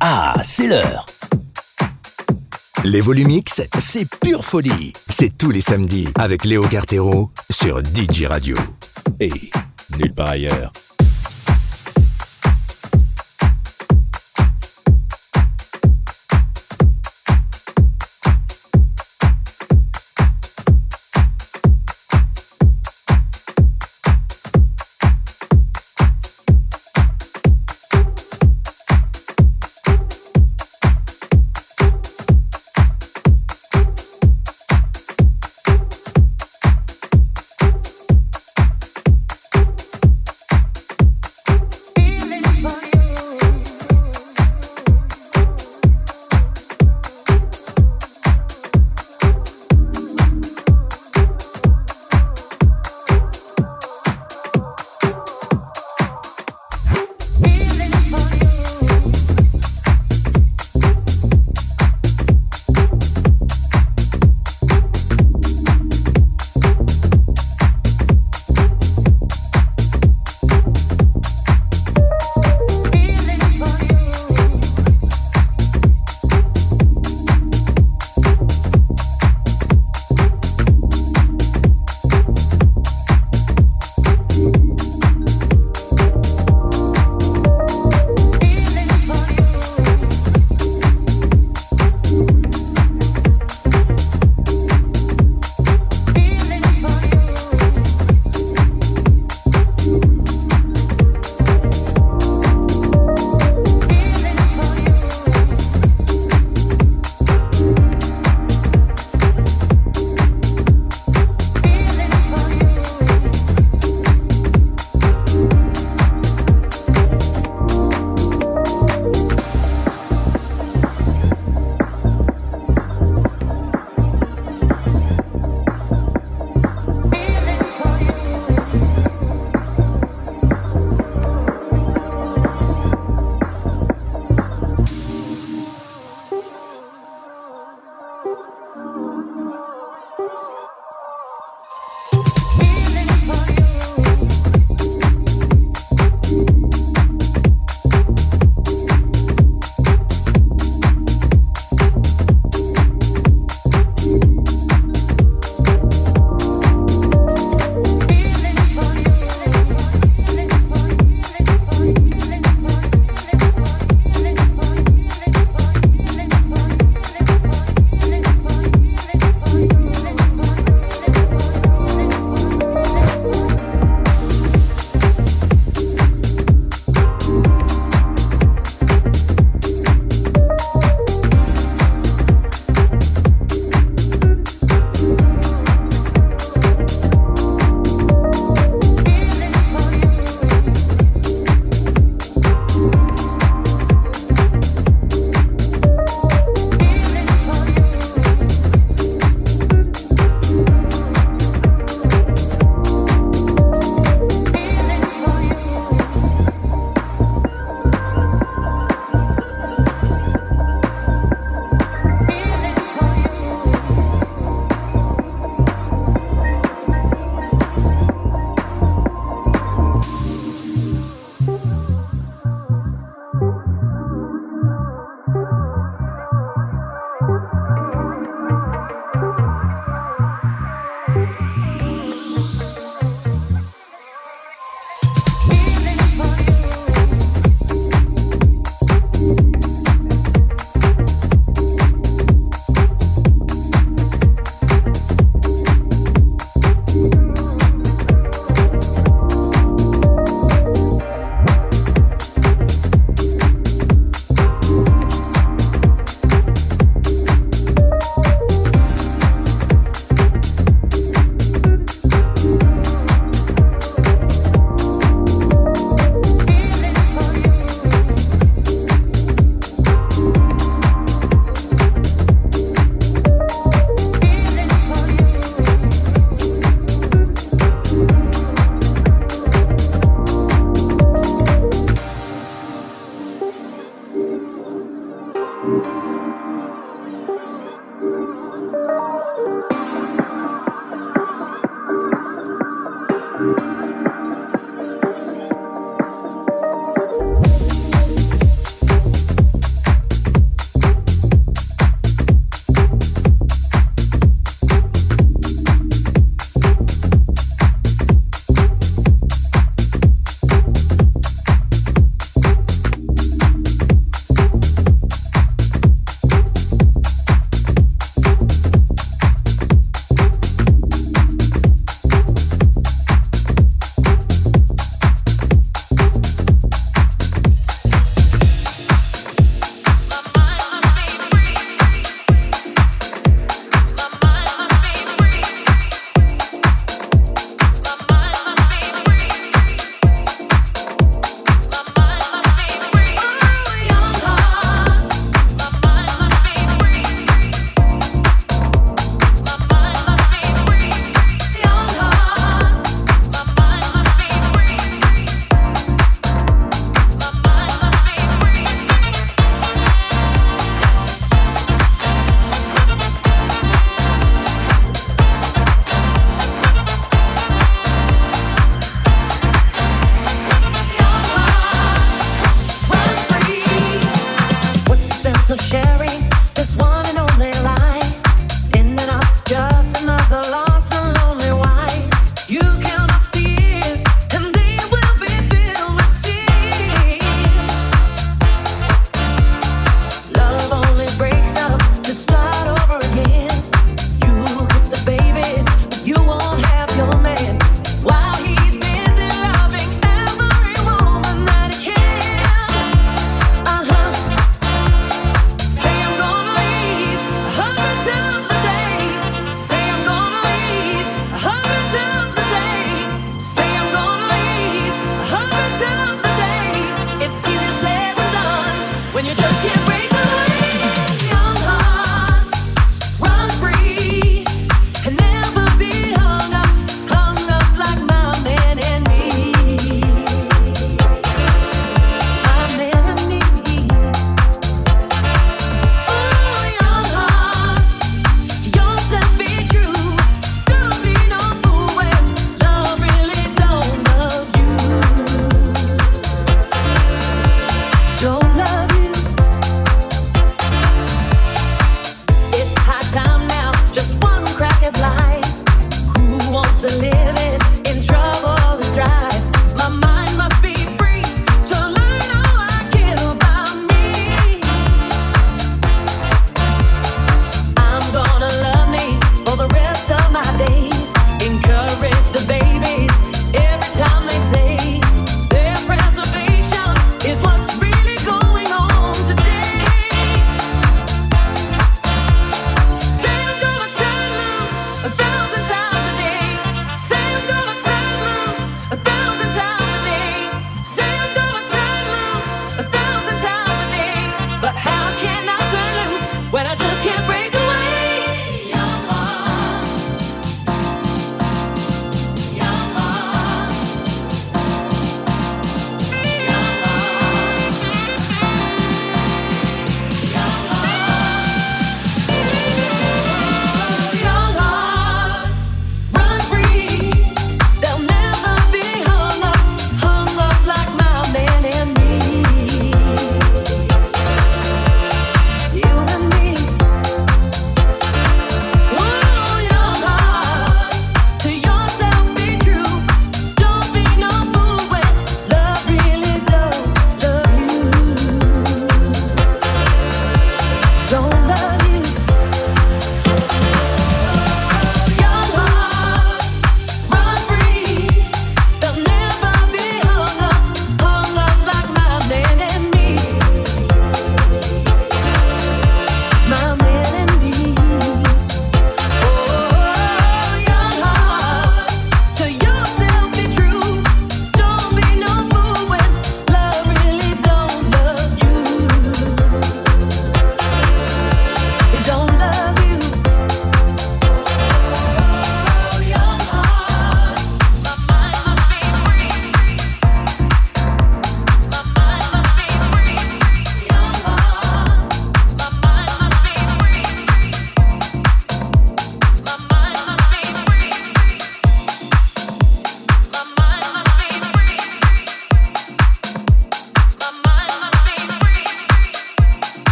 Ah, c'est l'heure Les Volumix, c'est pure folie C'est tous les samedis avec Léo Cartero sur DJ Radio. Et nulle part ailleurs.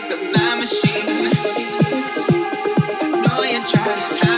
like a lie machine. I know you try to hide.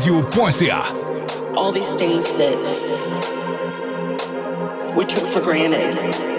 djradio.ca. All these things that we took for granted.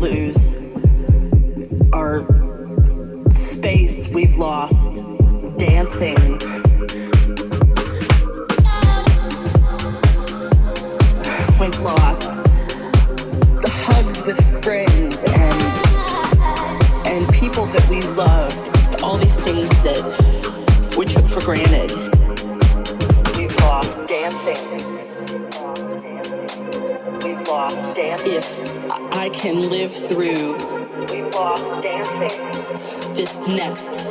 Lose, our space we've lost, dancing.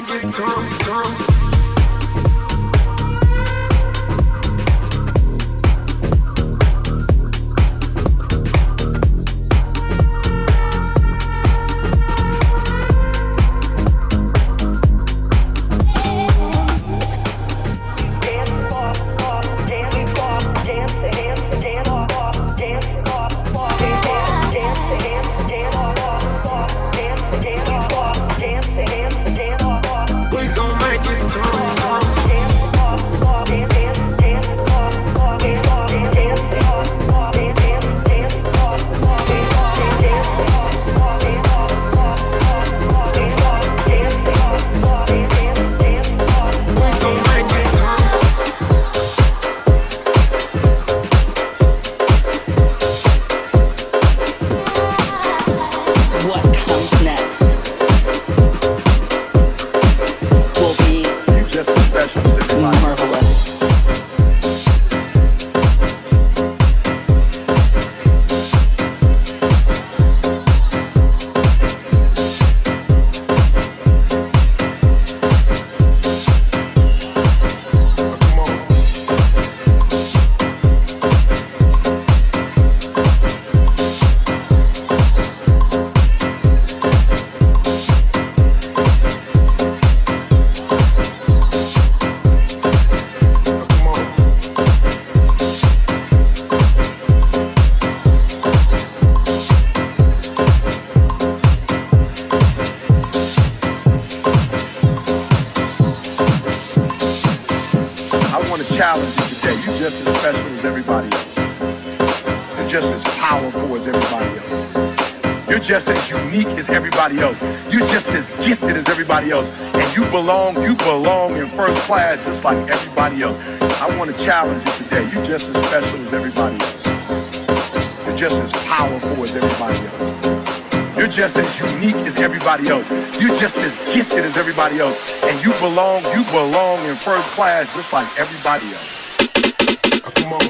I get tough. drunk. Everybody else. You're just as powerful as everybody else. You're just as unique as everybody else. You're just as gifted as everybody else and you belong, you belong in first class just like everybody else. I want to challenge you today. You're just as special as everybody else. You're just as powerful as everybody else. Just as unique as everybody else. You're just as gifted as everybody else. And you belong, you belong in first class just like everybody else. Come on.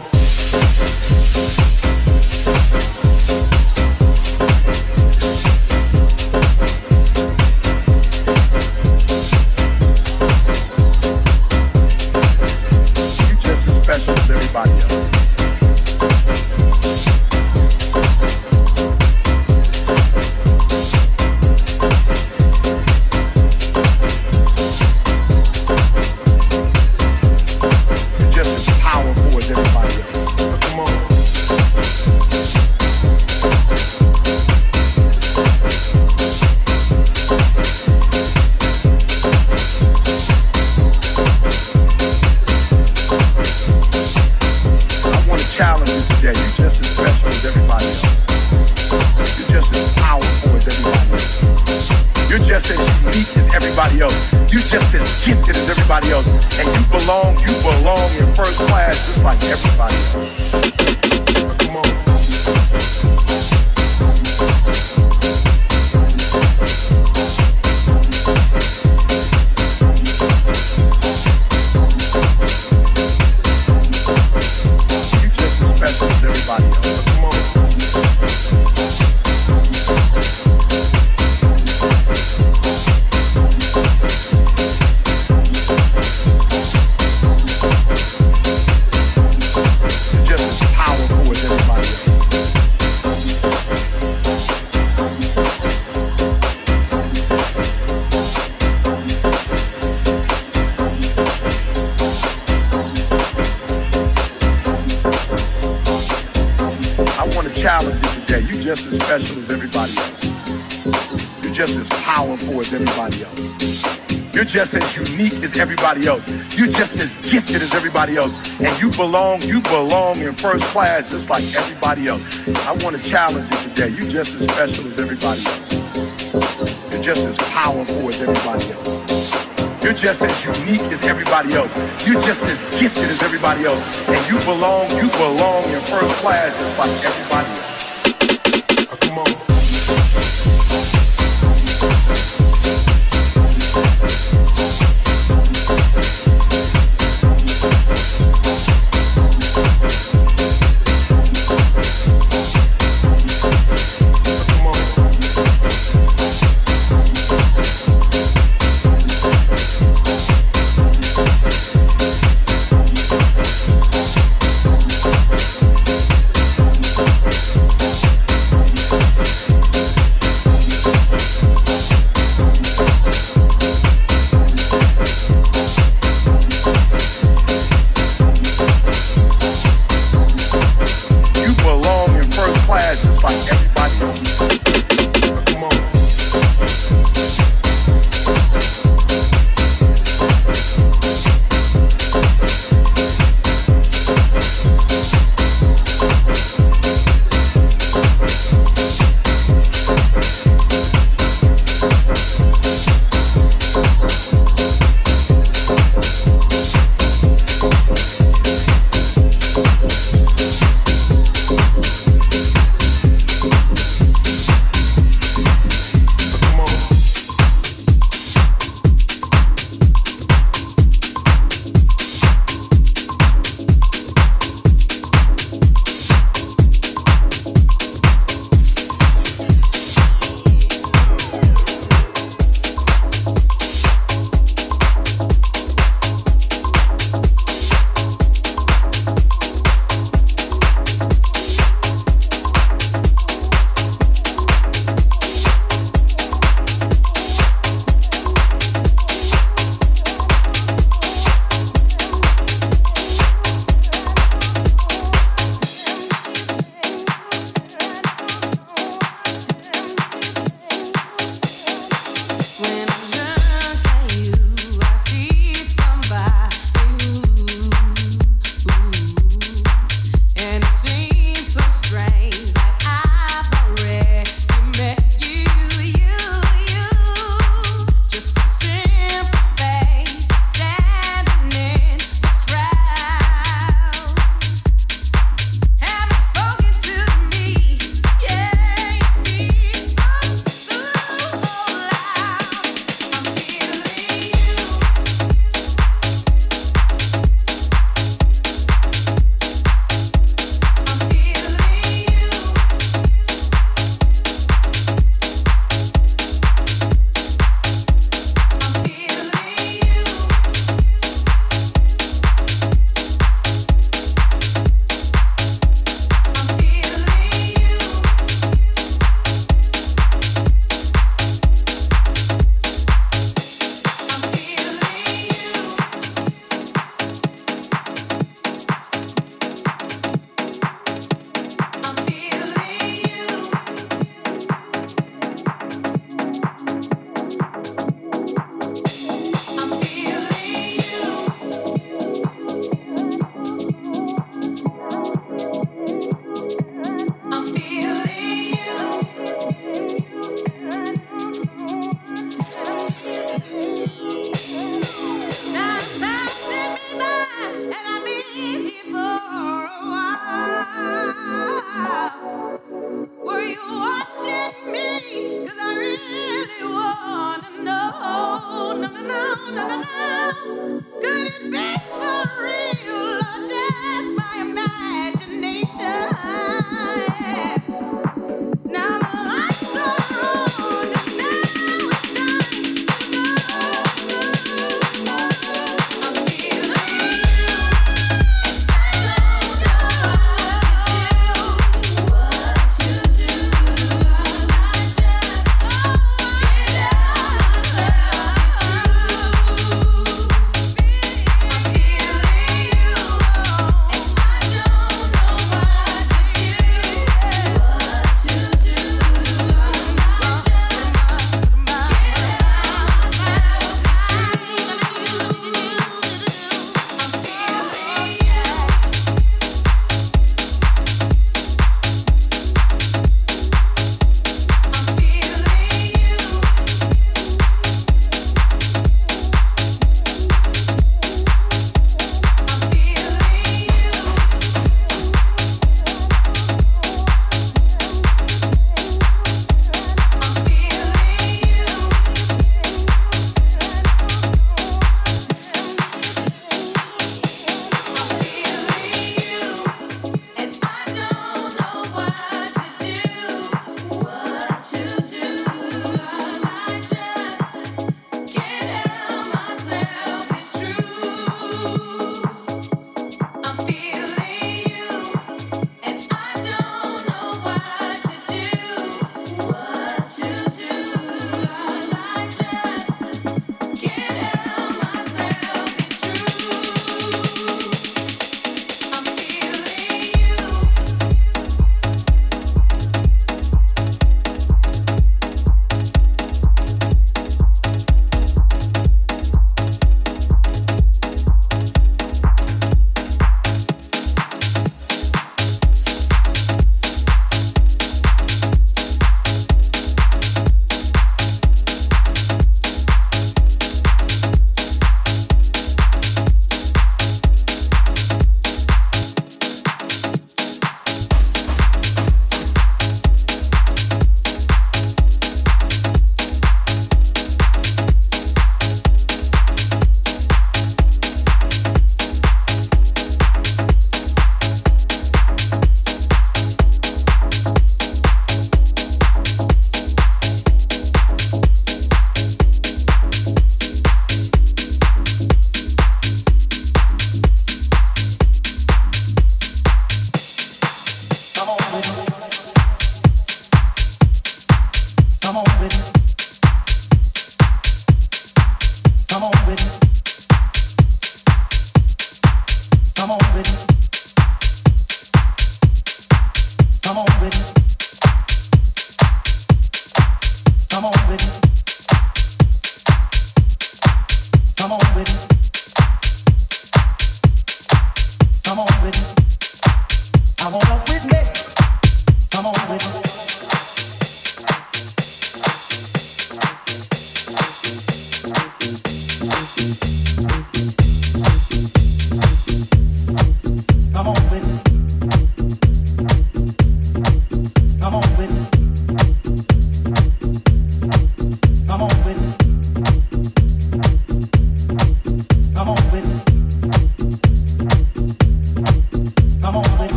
Just as unique as everybody else. You're just as gifted as everybody else. And you belong, you belong in first class just like everybody else. I want to challenge you today. You're just as special as everybody else. You're just as powerful as everybody else. You're just as unique as everybody else. You're just as gifted as everybody else. And you belong, you belong in first class just like everybody else.